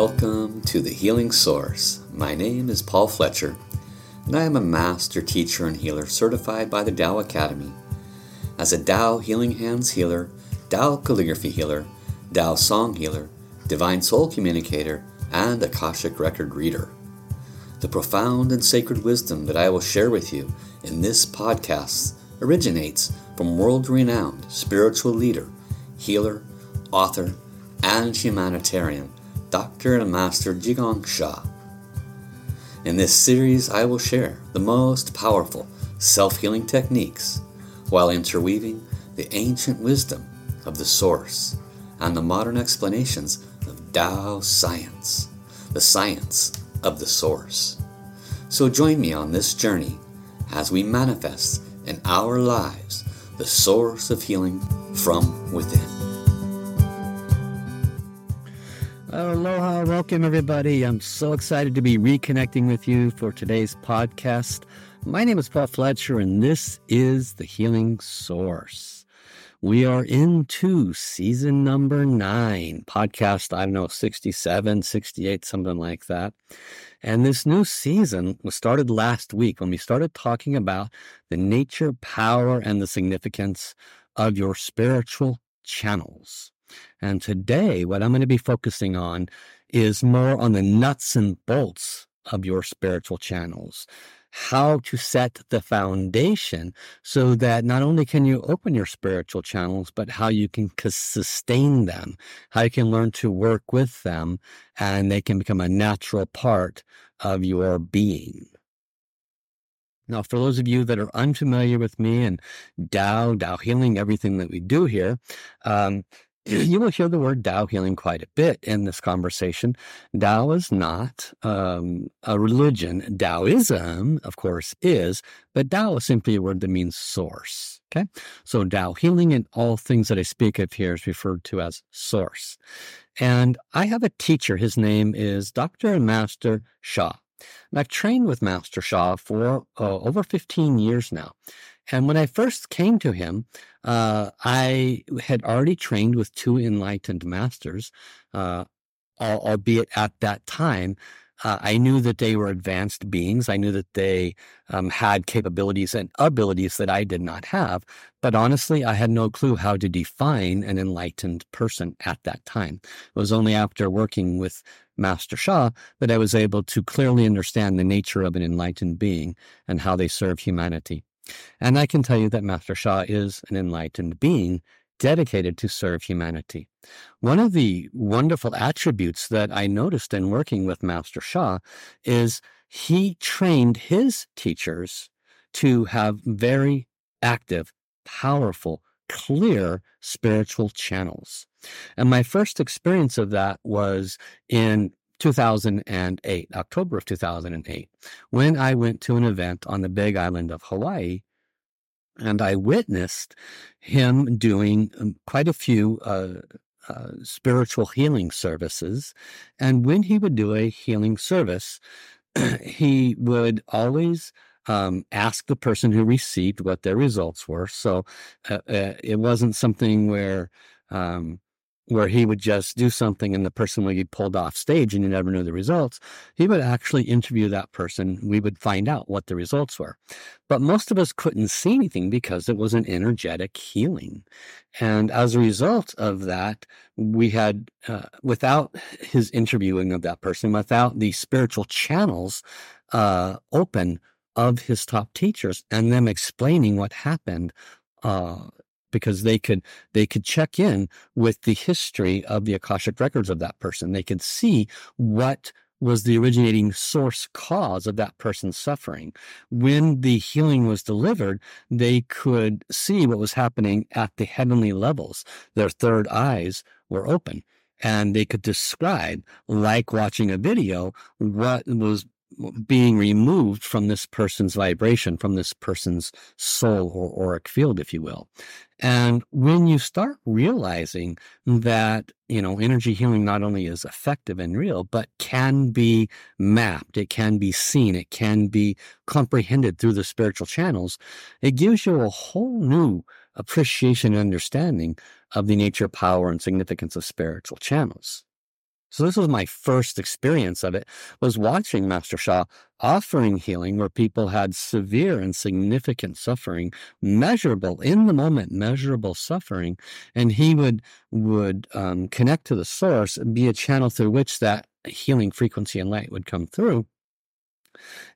Welcome to the Healing Source. My name is Paul Fletcher, and I am a master teacher and healer certified by the Tao Academy. As a Tao Healing Hands healer, Tao calligraphy healer, Tao song healer, divine soul communicator, and Akashic record reader. The profound and sacred wisdom that I will share with you in this podcast originates from world renowned spiritual leader, healer, author, and humanitarian Dr. and Master Zhi Gang Sha. In this series, I will share the most powerful self healing techniques while interweaving the ancient wisdom of the Source and the modern explanations of Tao science, the science of the Source. So join me on this journey as we manifest in our lives the source of healing from within. Aloha, welcome everybody. I'm so excited to be reconnecting with you for today's podcast. My name is Paul Fletcher, and this is The Healing Source. We are into season number nine, podcast, I don't know, 67, 68, something like that. And this new season was started last week when we started talking about the nature, power, and the significance of your spiritual channels. And today, what I'm going to be focusing on is more on the nuts and bolts of your spiritual channels. How to set the foundation so that not only can you open your spiritual channels, but how you can sustain them, how you can learn to work with them, and they can become a natural part of your being. Now, for those of you that are unfamiliar with me and Tao, Tao healing, everything that we do here, um, you will hear the word Tao healing quite a bit in this conversation. Tao is not um, a religion. Taoism, of course, is, but Tao is simply a word that means source. Okay. So Tao healing and all things that I speak of here is referred to as source. And I have a teacher. His name is Dr. and Master Sha. And I've trained with Master Sha for uh, over 15 years now. And when I first came to him, uh, I had already trained with two enlightened masters, uh, albeit at that time, uh, I knew that they were advanced beings. I knew that they um, had capabilities and abilities that I did not have. But honestly, I had no clue how to define an enlightened person at that time. It was only after working with Master Sha that I was able to clearly understand the nature of an enlightened being and how they serve humanity. And I can tell you that Master Sha is an enlightened being dedicated to serve humanity. One of the wonderful attributes that I noticed in working with Master Sha is he trained his teachers to have very active, powerful, clear spiritual channels. And my first experience of that was in 2008, October of 2008, when I went to an event on the big island of Hawaii. And I witnessed him doing um, quite a few uh, uh, spiritual healing services. And when he would do a healing service, he would always um, ask the person who received what their results were. So uh, uh it wasn't something where um, where he would just do something and the person would be pulled off stage and you never knew the results. He would actually interview that person. We would find out what the results were. But most of us couldn't see anything because it was an energetic healing. And as a result of that, we had, uh, without his interviewing of that person, without the spiritual channels uh, open of his top teachers and them explaining what happened uh, because they could they could check in with the history of the akashic records of that person. They could see what was the originating source cause of that person's suffering. When the healing was delivered they could see what was happening at the heavenly levels. Their third eyes were open and they could describe like watching a video what was being removed from this person's vibration, from this person's soul or auric field, if you will. And when you start realizing that, you know, energy healing not only is effective and real, but can be mapped, it can be seen, it can be comprehended through the spiritual channels, it gives you a whole new appreciation and understanding of the nature, power, and significance of spiritual channels. So this was my first experience of it was watching Master Sha offering healing where people had severe and significant suffering, measurable in the moment, measurable suffering, and he would would um, connect to the source, be a channel through which that healing frequency and light would come through.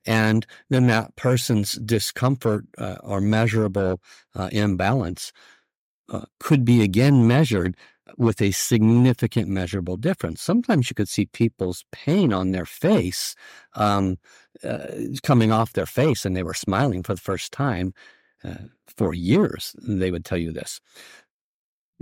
And then that person's discomfort uh, or measurable uh, imbalance uh, could be again measured with a significant measurable difference. Sometimes you could see people's pain on their face um, uh, coming off their face, and they were smiling for the first time uh, for years. They would tell you this.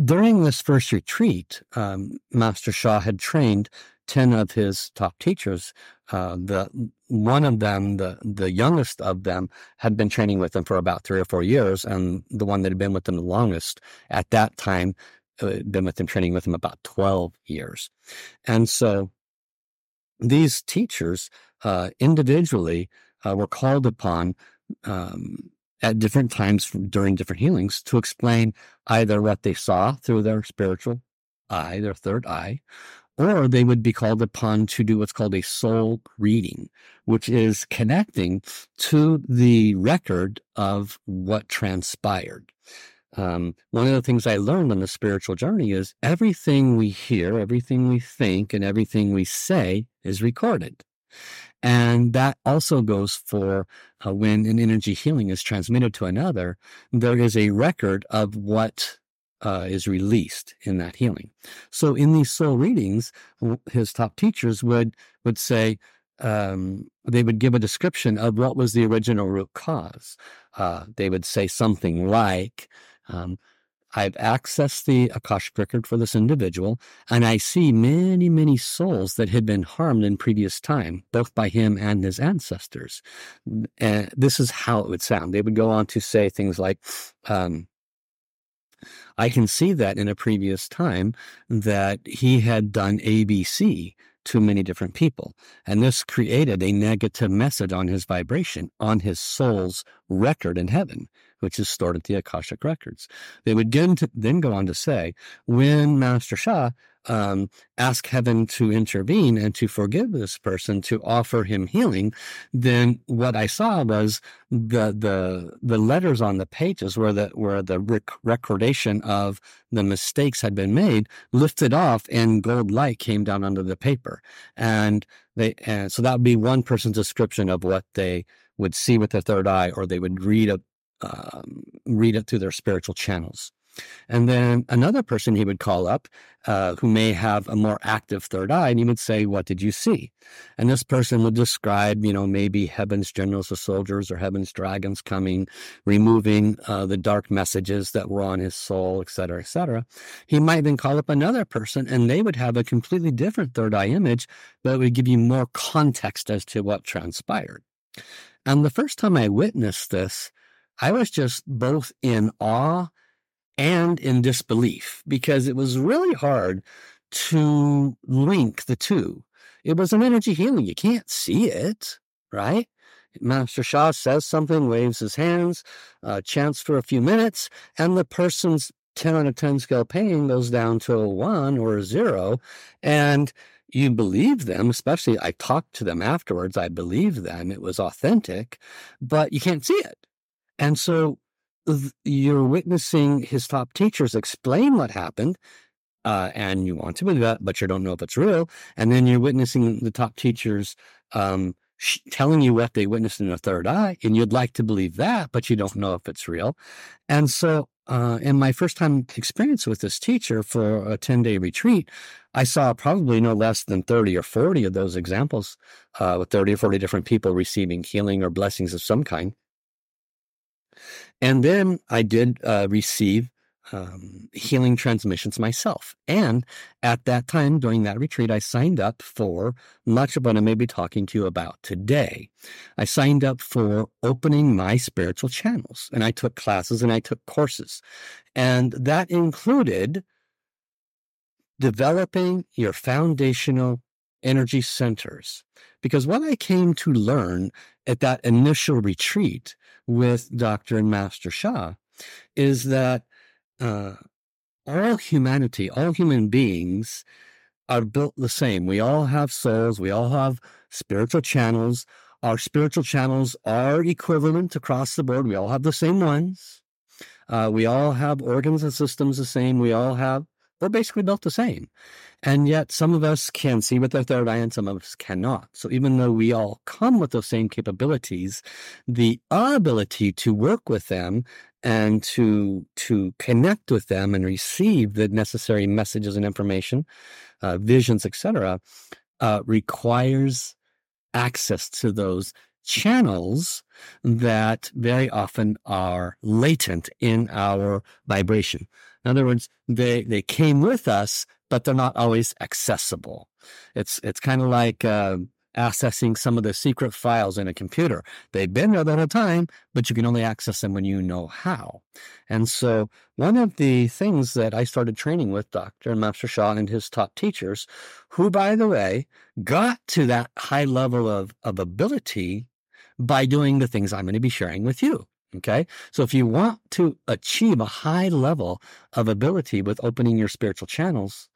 During this first retreat, um, Master Sha had trained 10 of his top teachers. Uh, the one of them, the the youngest of them, had been training with him for about three or four years, and the one that had been with him the longest at that time been with him training with him about 12 years. And so these teachers uh, individually uh, were called upon um, at different times during different healings to explain either what they saw through their spiritual eye, their third eye, or they would be called upon to do what's called a soul reading, which is connecting to the record of what transpired. Um, one of the things I learned on the spiritual journey is everything we hear, everything we think, and everything we say is recorded. And that also goes for uh, when an energy healing is transmitted to another, there is a record of what uh, is released in that healing. So in these soul readings, his top teachers would would say um, they would give a description of what was the original root cause. Uh, they would say something like, um, I've accessed the Akashic record for this individual, and I see many, many souls that had been harmed in previous time, both by him and his ancestors. And this is how it would sound. They would go on to say things like, um, I can see that in a previous time that he had done ABC to many different people. And this created a negative message on his vibration, on his soul's record in heaven which is stored at the Akashic records. They would then go on to say, when Master Sha um, ask heaven to intervene and to forgive this person, to offer him healing, then what I saw was the the the letters on the pages where the where the rec- recordation of the mistakes had been made lifted off, and gold light came down under the paper, and they and so that would be one person's description of what they would see with their third eye, or they would read a, um, read it through their spiritual channels. And then another person he would call up uh, who may have a more active third eye, and he would say, What did you see? And this person would describe, you know, maybe heaven's generals or soldiers or heaven's dragons coming, removing uh, the dark messages that were on his soul, et cetera, et cetera. He might then call up another person, and they would have a completely different third eye image, but would give you more context as to what transpired. And the first time I witnessed this, I was just both in awe and in disbelief because it was really hard to link the two. It was an energy healing. You can't see it, right? Master Sha says something, waves his hands, uh, chants for a few minutes, and the person's 10 on a 10 scale pain goes down to a one or a zero. And you believe them, especially I talked to them afterwards. I believe them. It was authentic, but you can't see it. And so you're witnessing his top teachers explain what happened, uh, and you want to believe that, but you don't know if it's real. And then you're witnessing the top teachers um, sh- telling you what they witnessed in a third eye, and you'd like to believe that, but you don't know if it's real. And so, uh, in my first time experience with this teacher for a 10 day retreat, I saw probably no less than 30 or 40 of those examples uh, with 30 or 40 different people receiving healing or blessings of some kind. And then I did uh, receive um, healing transmissions myself. And at that time, during that retreat, I signed up for much of what I may be talking to you about today. I signed up for opening my spiritual channels, and I took classes and I took courses. And that included developing your foundational energy centers. Because what I came to learn at that initial retreat with Dr. and Master Sha is that uh, all humanity, all human beings are built the same. We all have souls, we all have spiritual channels. Our spiritual channels are equivalent across the board. We all have the same ones. Uh, we all have organs and systems the same. We all have, we're basically built the same. And yet some of us can see with our third eye and some of us cannot. So even though we all come with those same capabilities, the ability to work with them and to to connect with them and receive the necessary messages and information, uh, visions, etc., uh, requires access to those channels that very often are latent in our vibration. In other words, they they came with us, but they're not always accessible. It's it's kind of like uh, accessing some of the secret files in a computer. They've been there at a time, but you can only access them when you know how. And so, one of the things that I started training with Dr. Master Sha and his top teachers, who, by the way, got to that high level of, of ability by doing the things I'm going to be sharing with you. Okay. So if you want to achieve a high level of ability with opening your spiritual channels,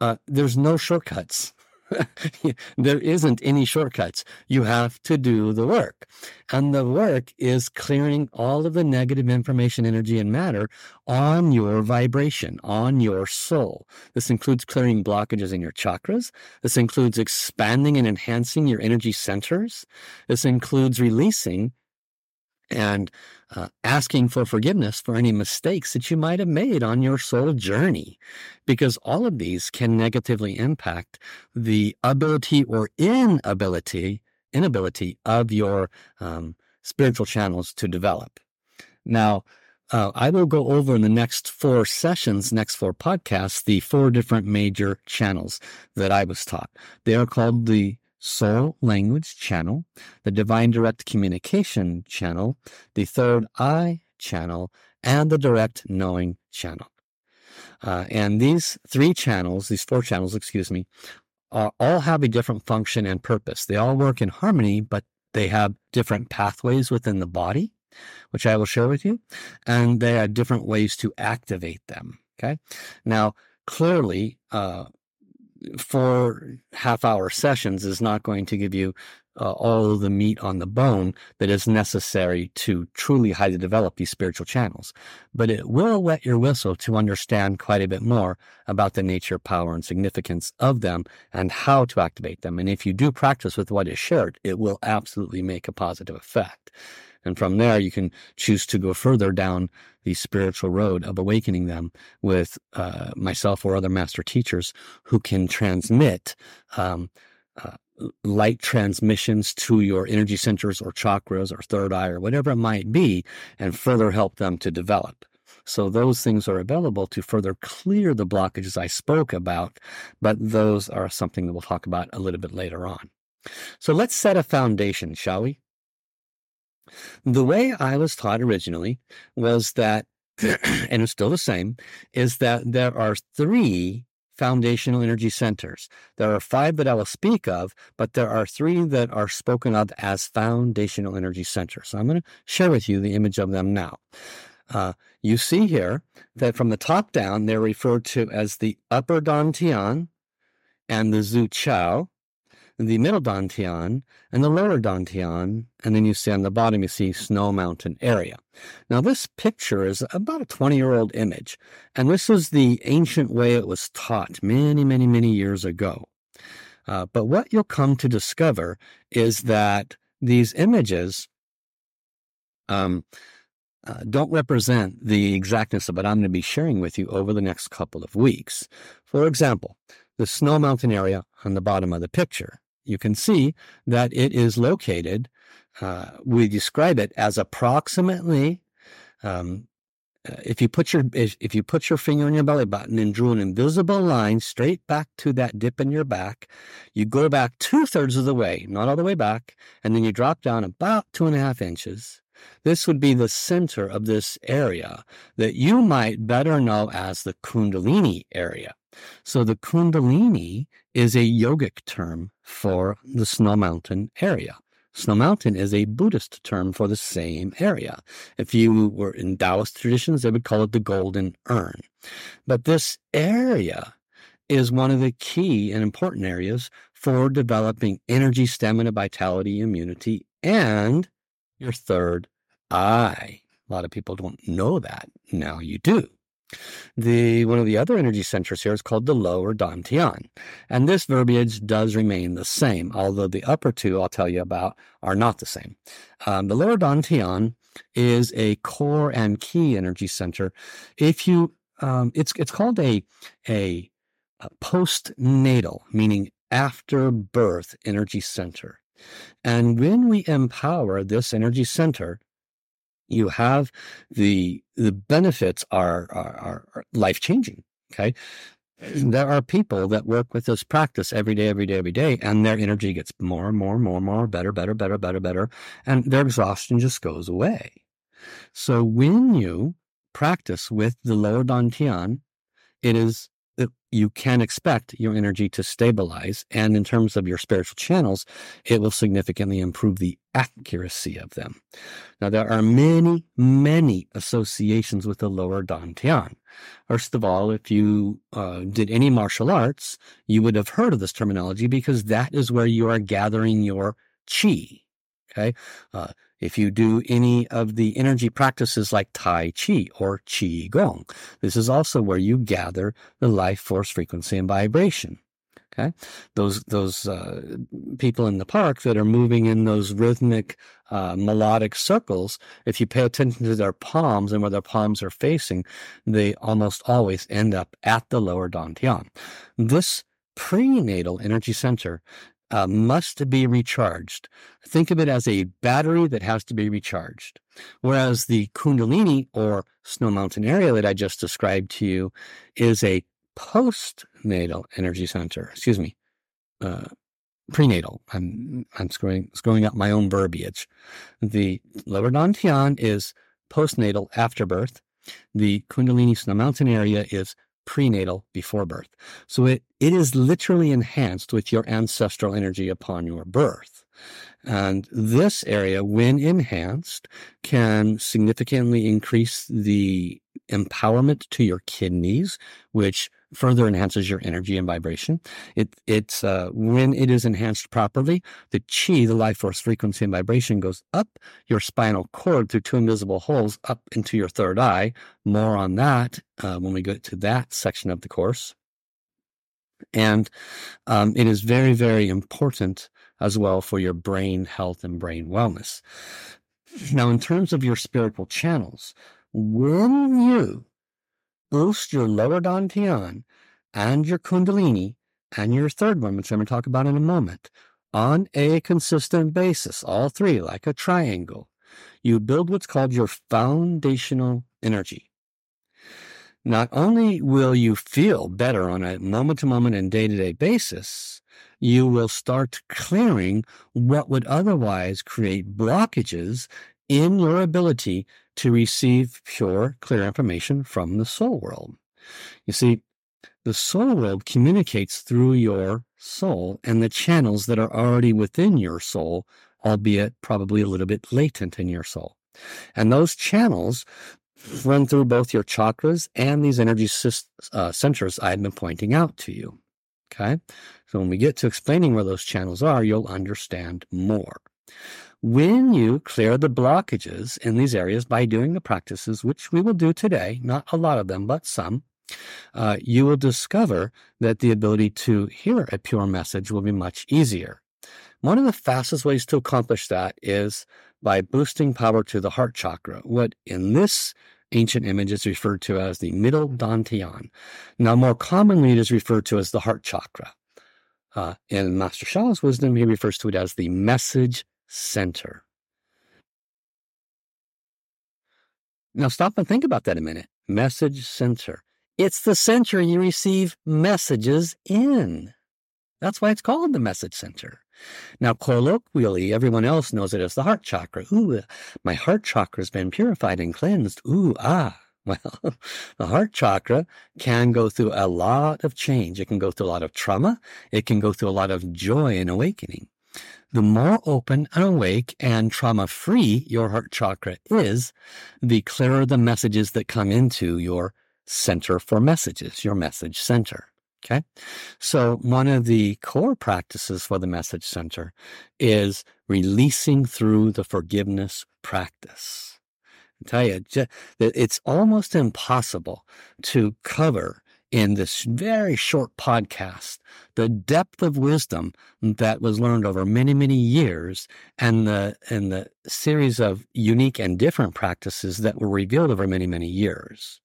uh, there's no shortcuts. there isn't any shortcuts. You have to do the work. And the work is clearing all of the negative information, energy, and matter on your vibration, on your soul. This includes clearing blockages in your chakras. This includes expanding and enhancing your energy centers. This includes releasing and uh, asking for forgiveness for any mistakes that you might have made on your soul journey, because all of these can negatively impact the ability or inability inability of your um, spiritual channels to develop. Now, uh, I will go over in the next four sessions, next four podcasts, the four different major channels that I was taught. They are called the soul language channel, the divine direct communication channel, the third eye channel, and the direct knowing channel. Uh, and these three channels, these four channels, excuse me, are, all have a different function and purpose. They all work in harmony, but they have different pathways within the body, which I will share with you, and they are different ways to activate them. Okay. Now, clearly, uh, four half hour sessions is not going to give you uh, all the meat on the bone that is necessary to truly highly develop these spiritual channels. But it will wet your whistle to understand quite a bit more about the nature, power, and significance of them and how to activate them. And if you do practice with what is shared, it will absolutely make a positive effect. And from there, you can choose to go further down the spiritual road of awakening them with uh, myself or other master teachers who can transmit um, uh, light transmissions to your energy centers or chakras or third eye or whatever it might be and further help them to develop. So those things are available to further clear the blockages I spoke about, but those are something that we'll talk about a little bit later on. So let's set a foundation, shall we? The way I was taught originally was that, and it's still the same, is that there are three foundational energy centers. There are five that I will speak of, but there are three that are spoken of as foundational energy centers. So I'm going to share with you the image of them now. Uh, you see here that from the top down, they're referred to as the upper Dantian and the Zu Qiao, the middle Dantian and the lower Dantian, and then you see on the bottom, you see Snow Mountain area. Now, this picture is about a 20 year old image, and this was the ancient way it was taught many, many, many years ago. Uh, but what you'll come to discover is that these images um, uh, don't represent the exactness of what I'm going to be sharing with you over the next couple of weeks. For example, the Snow Mountain area on the bottom of the picture you can see that it is located, uh, we describe it as approximately, um, uh, if you put your if you put your finger on your belly button and drew an invisible line straight back to that dip in your back, you go back two thirds of the way, not all the way back, and then you drop down about two and a half inches. This would be the center of this area that you might better know as the Kundalini area. So the Kundalini is a yogic term for the Snow Mountain area. Snow Mountain is a Buddhist term for the same area. If you were in Taoist traditions, they would call it the golden urn. But this area is one of the key and important areas for developing energy, stamina, vitality, immunity, and your third eye. A lot of people don't know that. Now you do. The one of the other energy centers here is called the lower dantian, and this verbiage does remain the same, although the upper two I'll tell you about are not the same. Um, the lower dantian is a core and key energy center. If you, um, it's it's called a a, a postnatal, meaning after birth energy center. And when we empower this energy center, you have the the benefits are are, are life changing. Okay, there are people that work with this practice every day, every day, every day, and their energy gets more and more and more and more better, better, better, better, better, and their exhaustion just goes away. So when you practice with the lower dantian, it is you can expect your energy to stabilize. And in terms of your spiritual channels, it will significantly improve the accuracy of them. Now, there are many, many associations with the lower Dantian. First of all, if you uh, did any martial arts, you would have heard of this terminology because that is where you are gathering your chi. Okay. Uh, if you do any of the energy practices like Tai Chi or Qi Gong, this is also where you gather the life force frequency and vibration. Okay, those those uh, people in the park that are moving in those rhythmic, uh, melodic circles. If you pay attention to their palms and where their palms are facing, they almost always end up at the lower dantian. This prenatal energy center uh, must be recharged. Think of it as a battery that has to be recharged. Whereas the Kundalini or Snow Mountain area that I just described to you is a postnatal energy center. Excuse me, uh, prenatal. I'm I'm screwing screwing up my own verbiage. The lower dantian is postnatal after birth. The Kundalini Snow Mountain area is prenatal before birth. So it, it is literally enhanced with your ancestral energy upon your birth. And this area, when enhanced, can significantly increase the empowerment to your kidneys, which further enhances your energy and vibration. It, it's uh, when it is enhanced properly, the chi, the life force frequency and vibration goes up your spinal cord through two invisible holes up into your third eye. More on that uh, when we get to that section of the course. And um, it is very, very important as well for your brain health and brain wellness. Now, in terms of your spiritual channels, when you boost your lower dantian and your kundalini and your third one, which I'm going to talk about in a moment, on a consistent basis, all three like a triangle, you build what's called your foundational energy. Not only will you feel better on a moment to moment and day to day basis, you will start clearing what would otherwise create blockages in your ability to receive pure, clear information from the soul world. You see, the soul world communicates through your soul and the channels that are already within your soul, albeit probably a little bit latent in your soul. And those channels run through both your chakras and these energy uh, centers I've been pointing out to you. Okay. So when we get to explaining where those channels are, you'll understand more. When you clear the blockages in these areas by doing the practices, which we will do today, not a lot of them, but some, uh, you will discover that the ability to hear a pure message will be much easier. One of the fastest ways to accomplish that is by boosting power to the heart chakra, what in this ancient image is referred to as the middle dantian. Now, more commonly, it is referred to as the heart chakra. Uh, in Master Sha's wisdom, he refers to it as the message center. Now stop and think about that a minute. Message center. It's the center you receive messages in. That's why it's called the message center. Now, colloquially, everyone else knows it as the heart chakra. Ooh, my heart chakra's been purified and cleansed. Ooh, ah. Well, the heart chakra can go through a lot of change. It can go through a lot of trauma. It can go through a lot of joy and awakening the more open and awake and trauma free your heart chakra is, the clearer the messages that come into your center for messages, your message center. Okay. So one of the core practices for the message center is releasing through the forgiveness practice. I tell you it's almost impossible to cover in this very short podcast the depth of wisdom that was learned over many many years and the and the series of unique and different practices that were revealed over many many years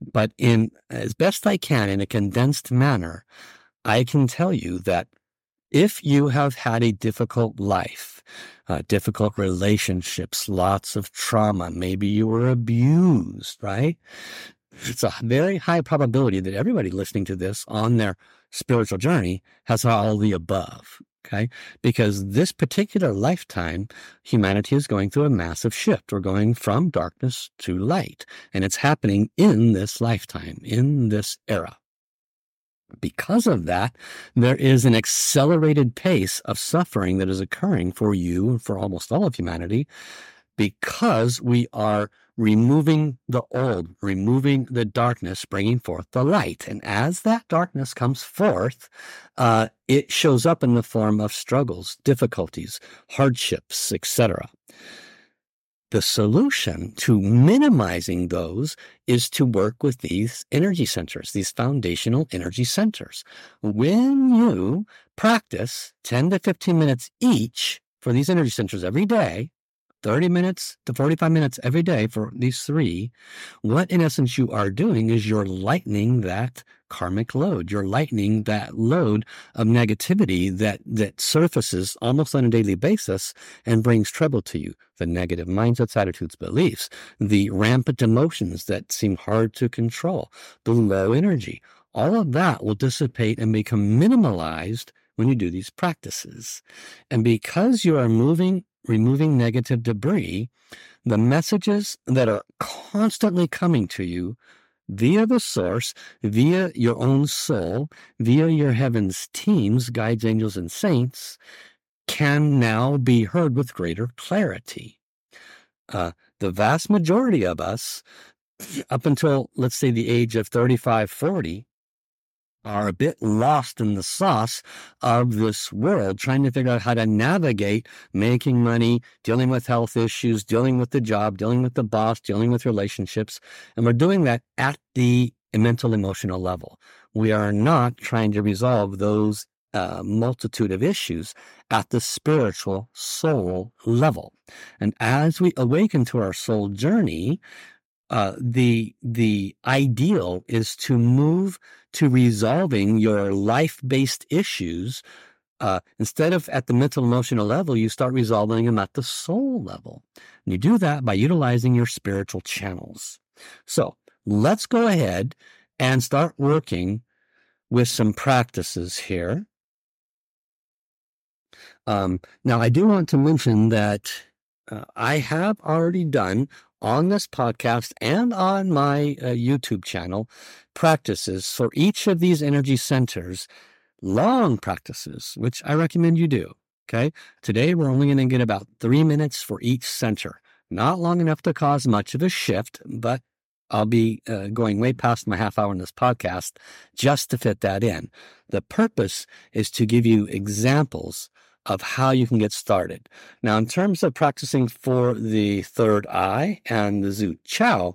but in as best I can, in a condensed manner, I can tell you that if you have had a difficult life, uh, difficult relationships, lots of trauma, maybe you were abused, right? It's a very high probability that everybody listening to this on their spiritual journey has all the above. Okay. Because this particular lifetime, humanity is going through a massive shift. We're going from darkness to light. And it's happening in this lifetime, in this era. Because of that, there is an accelerated pace of suffering that is occurring for you and for almost all of humanity because we are removing the old, removing the darkness, bringing forth the light. And as that darkness comes forth, uh, it shows up in the form of struggles, difficulties, hardships, etc. The solution to minimizing those is to work with these energy centers, these foundational energy centers. When you practice 10 to 15 minutes each for these energy centers every day, 30 minutes to 45 minutes every day for these three, what in essence you are doing is you're lightening that karmic load. You're lightening that load of negativity that, that surfaces almost on a daily basis and brings trouble to you. The negative mindsets, attitudes, beliefs, the rampant emotions that seem hard to control, the low energy. All of that will dissipate and become minimalized when you do these practices. And because you are moving removing negative debris, the messages that are constantly coming to you via the source, via your own soul, via your heaven's teams, guides, angels, and saints, can now be heard with greater clarity. Uh, the vast majority of us, up until, let's say, the age of 35, 40, are a bit lost in the sauce of this world, trying to figure out how to navigate making money, dealing with health issues, dealing with the job, dealing with the boss, dealing with relationships. And we're doing that at the mental emotional level. We are not trying to resolve those uh, multitude of issues at the spiritual soul level. And as we awaken to our soul journey, uh, the the ideal is to move to resolving your life based issues. Uh, instead of at the mental emotional level, you start resolving them at the soul level. And you do that by utilizing your spiritual channels. So let's go ahead and start working with some practices here. Um, now, I do want to mention that uh, I have already done on this podcast and on my uh, YouTube channel practices for each of these energy centers, long practices, which I recommend you do. Okay. Today, we're only going to get about three minutes for each center. Not long enough to cause much of a shift, but I'll be uh, going way past my half hour in this podcast just to fit that in. The purpose is to give you examples of how you can get started. Now, in terms of practicing for the third eye and the Zu Qiao,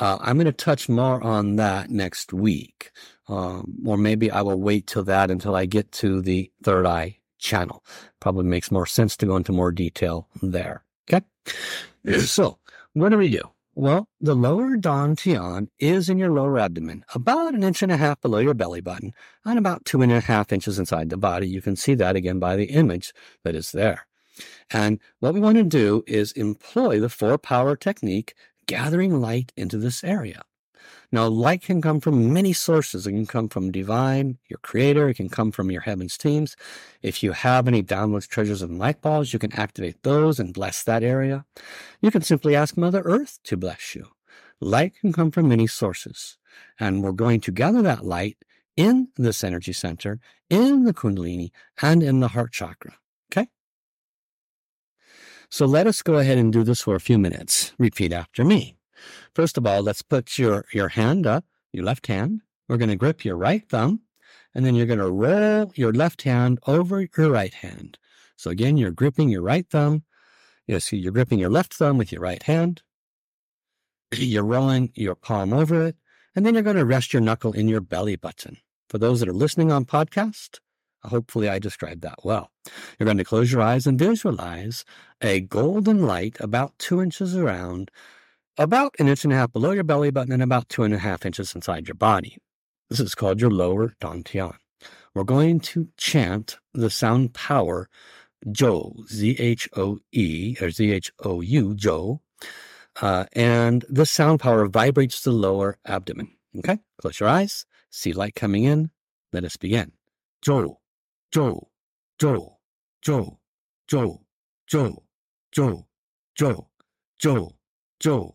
uh, I'm going to touch more on that next week. Um, or maybe I will wait till that until I get to the third eye channel. Probably makes more sense to go into more detail there. Okay. So what do we do? Well, the lower dantian is in your lower abdomen, about an inch and a half below your belly button, and about two and a half inches inside the body. You can see that again by the image that is there. And what we want to do is employ the four power technique, gathering light into this area. Now, light can come from many sources. It can come from divine, your creator. It can come from your heavens teams. If you have any downloads, treasures, and light balls, you can activate those and bless that area. You can simply ask Mother Earth to bless you. Light can come from many sources. And we're going to gather that light in this energy center, in the Kundalini, and in the heart chakra. Okay? So let us go ahead and do this for a few minutes. Repeat after me. First of all, let's put your, your hand up, your left hand. We're going to grip your right thumb. and then you're going to roll your left hand over your right hand. So again, you're gripping your right thumb. Yes, you're gripping your left thumb with your right hand. You're rolling your palm over it, and then you're going to rest your knuckle in your belly button. For those that are listening on podcast, hopefully I described that well. You're going to close your eyes and visualize a golden light about two inches around, about an inch and a half below your belly button, and about two and a half inches inside your body. This is called your lower dantian. We're going to chant the sound power Zhou, Z H O E, or Z H O U, Zhou. Uh, and the sound power vibrates the lower abdomen. Okay, close your eyes, see light coming in. Let us begin. Zhou, Zhou, Zhou, Zhou, Zhou, Zhou, Zhou, Zhou, Zhou, Zhou,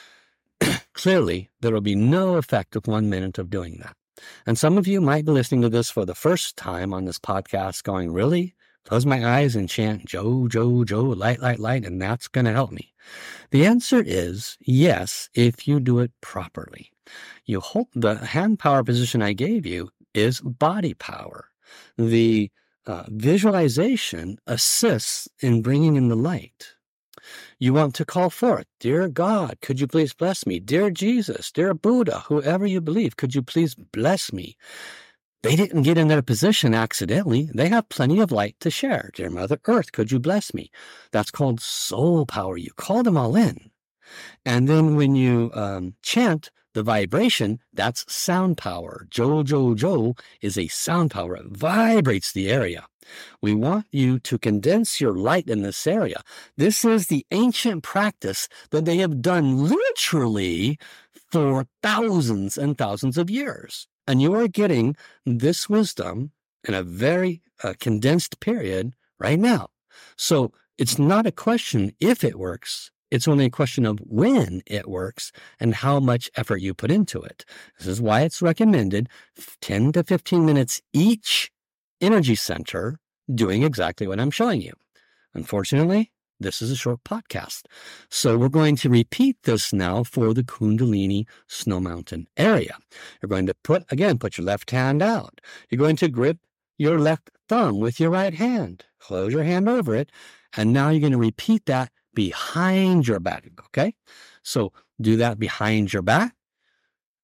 Clearly, there will be no effect of one minute of doing that. And some of you might be listening to this for the first time on this podcast going, Really? Close my eyes and chant Joe, Joe, Joe, light, light, light, and that's going to help me. The answer is yes, if you do it properly. You hold the hand power position I gave you is body power. The uh, visualization assists in bringing in the light. You want to call forth, Dear God, could you please bless me? Dear Jesus, dear Buddha, whoever you believe, could you please bless me? They didn't get in their position accidentally. They have plenty of light to share. Dear Mother Earth, could you bless me? That's called soul power. You call them all in. And then when you um, chant the vibration, that's sound power. Jo, jo, jo is a sound power. It vibrates the area. We want you to condense your light in this area. This is the ancient practice that they have done literally for thousands and thousands of years. And you are getting this wisdom in a very uh, condensed period right now. So it's not a question if it works. It's only a question of when it works and how much effort you put into it. This is why it's recommended 10 to 15 minutes each energy center doing exactly what I'm showing you. Unfortunately, this is a short podcast. So we're going to repeat this now for the Kundalini Snow Mountain area. You're going to put, again, put your left hand out. You're going to grip your left thumb with your right hand. Close your hand over it. And now you're going to repeat that behind your back. Okay. So do that behind your back.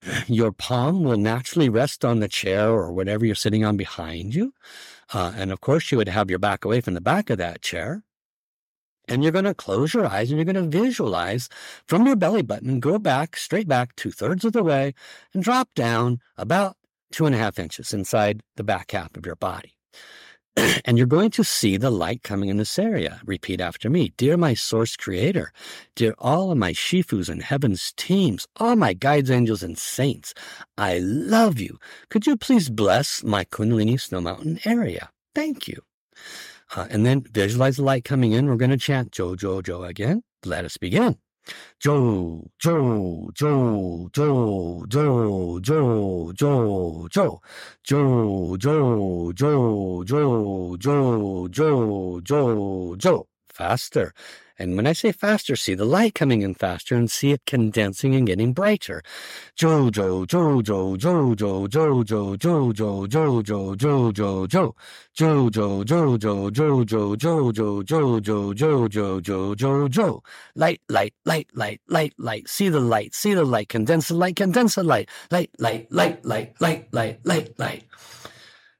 Your palm will naturally rest on the chair or whatever you're sitting on behind you. Uh, and of course, you would have your back away from the back of that chair. And you're going to close your eyes and you're going to visualize from your belly button, go back, straight back two thirds of the way, and drop down about two and a half inches inside the back half of your body. and you're going to see the light coming in this area. Repeat after me. Dear my source creator, dear all of my Shifus and heaven's teams, all my guides, angels, and saints, I love you. Could you please bless my Kundalini Snow Mountain area? Thank you. Uh, and then visualize the light coming in. We're going to chant Jo, Jo, Jo again. Let us begin. Jo, Jo, Jo, Jo, Jo, Jo, Jo, Jo, Jo, Jo, Jo, Jo, Jo, Jo, Jo, Jo. Faster. And when I say faster, see the light coming in faster and see it condensing and getting brighter. Jojo, Jojo, Jojo, Jojo, Jojo, Jojo, Jojo, Jo. Jojo, Jojo, Jojo, Jojo, Jojo, Jojo, Jojo, Jo. Light, light, light, light, light, light. See the light, see the light, condense the light, condense the light. Light, light, light, light, light, light, light, light.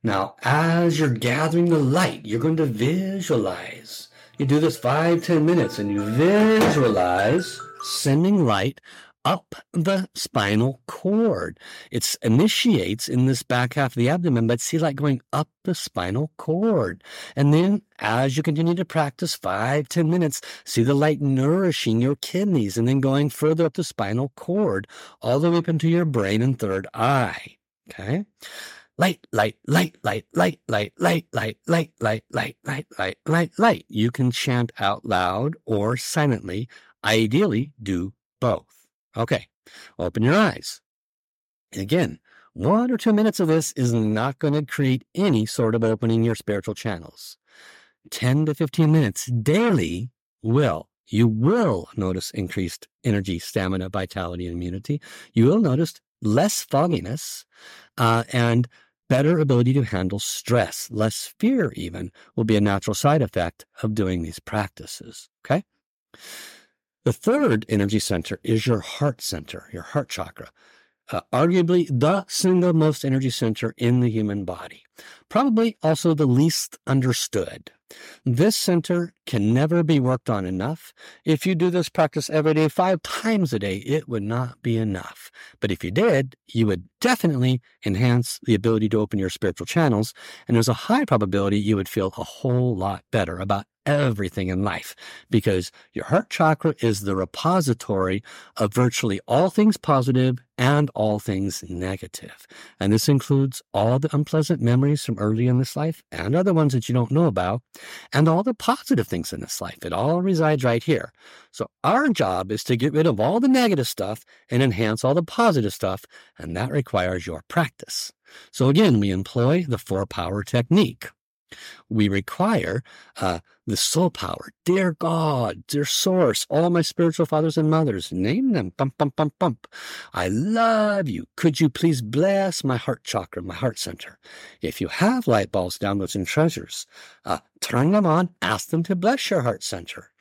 Now, as you're gathering the light, you're going to visualize you do this five, ten minutes and you visualize sending light up the spinal cord. It initiates in this back half of the abdomen, but see light going up the spinal cord. And then as you continue to practice five, ten minutes, see the light nourishing your kidneys and then going further up the spinal cord, all the way up into your brain and third eye. Okay. Light, light, light, light, light, light, light, light, light, light, light, light, light, light, light. You can chant out loud or silently. Ideally, do both. Okay, open your eyes. Again, one or two minutes of this is not going to create any sort of opening your spiritual channels. 10 to 15 minutes daily will. You will notice increased energy, stamina, vitality, and immunity. You will notice less fogginess uh, and better ability to handle stress. Less fear, even, will be a natural side effect of doing these practices. Okay? The third energy center is your heart center, your heart chakra uh, arguably the single most energy center in the human body, probably also the least understood. This center can never be worked on enough. If you do this practice every day, five times a day, it would not be enough. But if you did, you would definitely enhance the ability to open your spiritual channels, and there's a high probability you would feel a whole lot better about everything in life because your heart chakra is the repository of virtually all things positive and all things negative. And this includes all the unpleasant memories from early in this life and other ones that you don't know about, and all the positive things in this life. It all resides right here. So our job is to get rid of all the negative stuff and enhance all the positive stuff, and that requires your practice. So again, we employ the four power technique. We require uh, the soul power, dear God, dear source, all my spiritual fathers and mothers, name them, bump, bump, bump, bump. I love you. Could you please bless my heart chakra, my heart center? If you have light bulbs, downloads, and treasures, uh, turn them on, ask them to bless your heart center.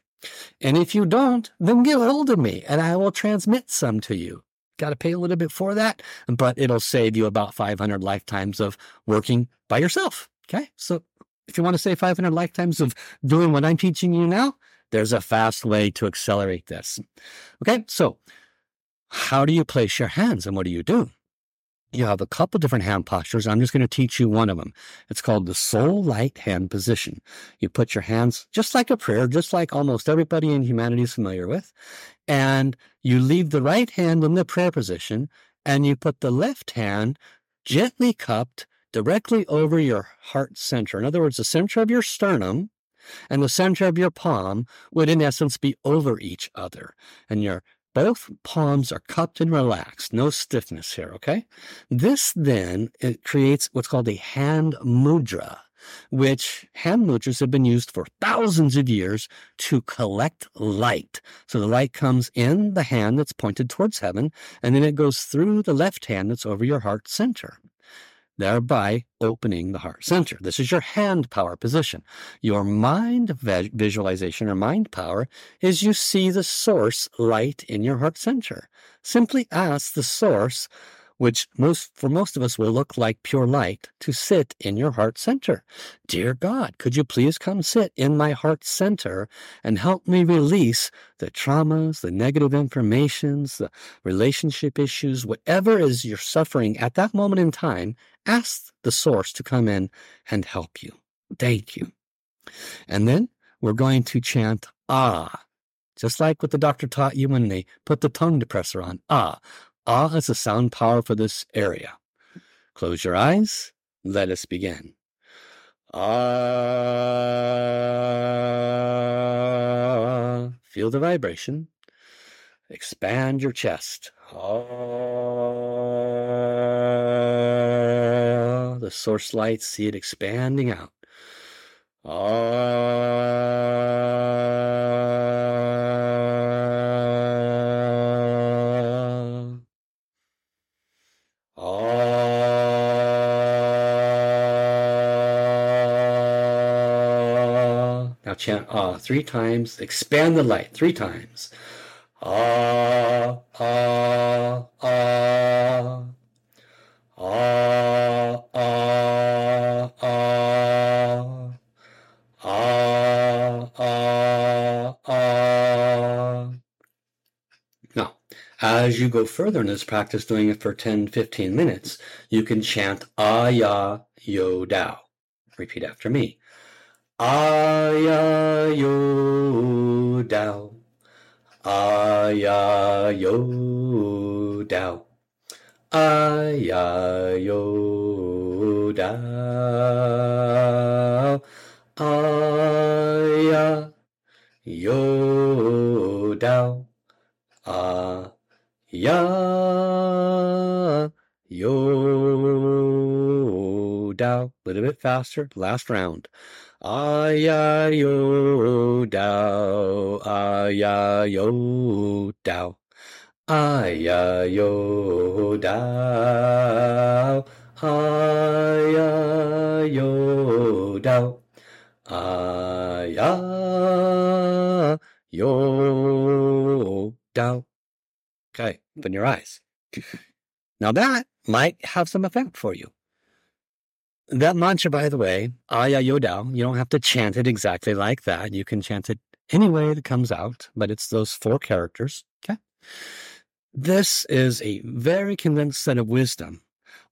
And if you don't, then get hold of me and I will transmit some to you. Got to pay a little bit for that, but it'll save you about 500 lifetimes of working by yourself. Okay. So if you want to save 500 lifetimes of doing what I'm teaching you now, there's a fast way to accelerate this. Okay, so how do you place your hands and what do you do? You have a couple different hand postures. I'm just going to teach you one of them. It's called the soul light hand position. You put your hands just like a prayer, just like almost everybody in humanity is familiar with, and you leave the right hand in the prayer position and you put the left hand gently cupped directly over your heart center. In other words, the center of your sternum and the center of your palm would, in essence, be over each other. And your both palms are cupped and relaxed, no stiffness here, okay? This then it creates what's called a hand mudra, which hand mudras have been used for thousands of years to collect light. So the light comes in the hand that's pointed towards heaven, and then it goes through the left hand that's over your heart center thereby opening the heart center. This is your hand power position. Your mind visualization or mind power is you see the source light in your heart center. Simply ask the source which most for most of us will look like pure light, to sit in your heart center. Dear God, could you please come sit in my heart center and help me release the traumas, the negative informations, the relationship issues, whatever is you're suffering at that moment in time, ask the source to come in and help you. Thank you. And then we're going to chant Ah, just like what the doctor taught you when they put the tongue depressor on. Ah, Ah has a sound power for this area. Close your eyes. Let us begin. Ah. Feel the vibration. Expand your chest. Ah. The source light, see it expanding out. Ah. Chant ah three times. Expand the light three times. Ah, ah, ah. Ah, ah, ah. Ah, ah, ah. Now, as you go further in this practice, doing it for 10, 15 minutes, you can chant Ah, Ya, Yo, Dao. Repeat after me. Ayayo Dow. Ayayo Dow. Ayayo Dow. Ayayo Dow. Ayayo Dow. A little bit faster. Last round. Ah ya yo dao. Ah ya yo dao. Ah ya yo dao. Ah ya yo dao. Ah ya yo dao. Okay, open your eyes. Now that might have some effect for you. That mantra, by the way, Aya Yodao, you don't have to chant it exactly like that. You can chant it any way that comes out, but it's those four characters. Okay. This is a very condensed set of wisdom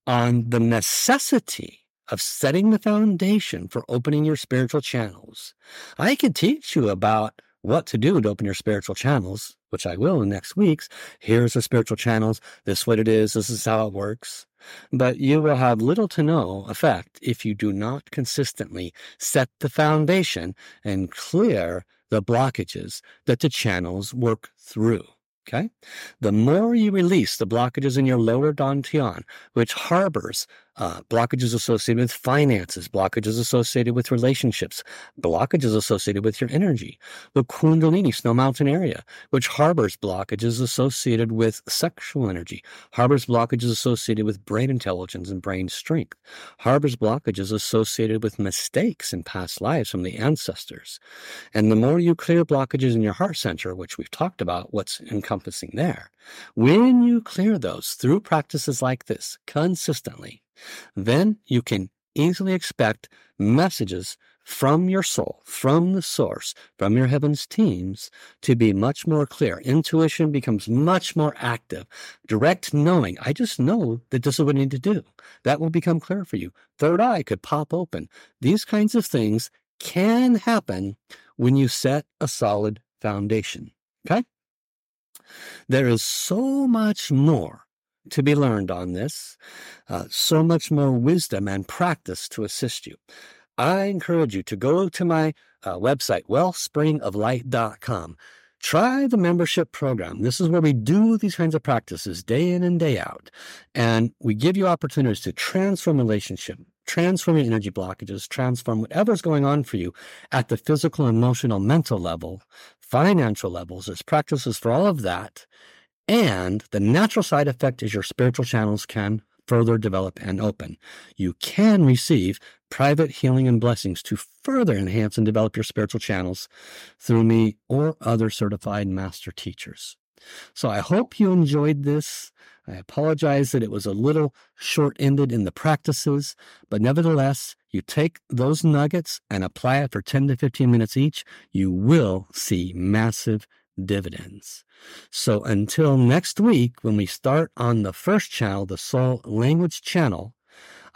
on the necessity of setting the foundation for opening your spiritual channels. I could teach you about what to do to open your spiritual channels, which I will in next week's. Here's the spiritual channels. This is what it is. This is how it works. But you will have little to no effect if you do not consistently set the foundation and clear the blockages that the channels work through. Okay? The more you release the blockages in your lower dantian, which harbors uh, blockages associated with finances, blockages associated with relationships, blockages associated with your energy. The Kundalini Snow Mountain area, which harbors blockages associated with sexual energy, harbors blockages associated with brain intelligence and brain strength, harbors blockages associated with mistakes in past lives from the ancestors. And the more you clear blockages in your heart center, which we've talked about what's encompassing there, when you clear those through practices like this consistently, then you can easily expect messages from your soul, from the source, from your heavens teams to be much more clear. Intuition becomes much more active. Direct knowing, I just know that this is what I need to do. That will become clear for you. Third eye could pop open. These kinds of things can happen when you set a solid foundation. Okay? There is so much more to be learned on this, uh, so much more wisdom and practice to assist you. I encourage you to go to my uh, website, wellspringoflight.com. Try the membership program. This is where we do these kinds of practices day in and day out. And we give you opportunities to transform relationship, transform your energy blockages, transform whatever's going on for you at the physical, emotional, mental level, financial levels. There's practices for all of that. And the natural side effect is your spiritual channels can further develop and open. You can receive private healing and blessings to further enhance and develop your spiritual channels through me or other certified master teachers. So I hope you enjoyed this. I apologize that it was a little short ended in the practices, but nevertheless, you take those nuggets and apply it for 10 to 15 minutes each, you will see massive dividends. So until next week, when we start on the first channel, the Soul Language channel,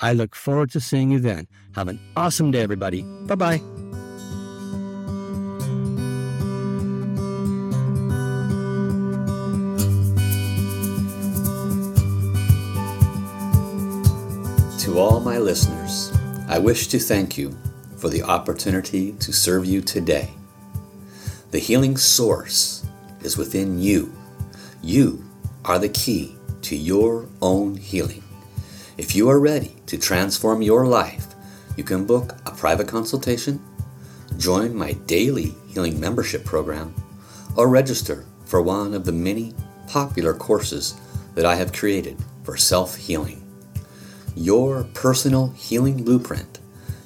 I look forward to seeing you then. Have an awesome day, everybody. Bye bye. To all my listeners, I wish to thank you for the opportunity to serve you today. The healing source is within you. You are the key to your own healing. If you are ready to transform your life, you can book a private consultation, join my daily healing membership program, or register for one of the many popular courses that I have created for self healing. Your personal healing blueprint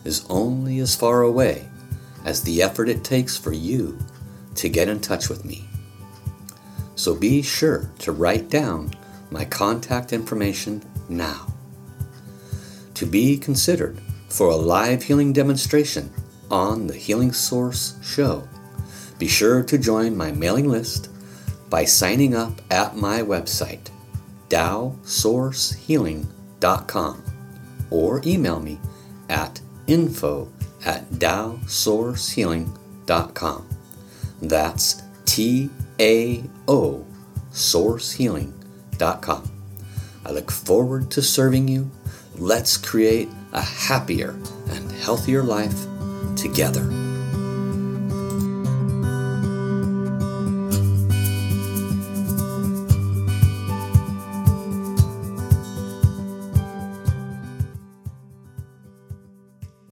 is only as far away as the effort it takes for you to get in touch with me. So be sure to write down my contact information now. To be considered for a live healing demonstration on the Healing Source show, be sure to join my mailing list by signing up at my website, TaoSourceHealing.com, or email me at info at TaoSourceHealing.com. That's T A O sourcehealing.com. I look forward to serving you. Let's create a happier and healthier life together.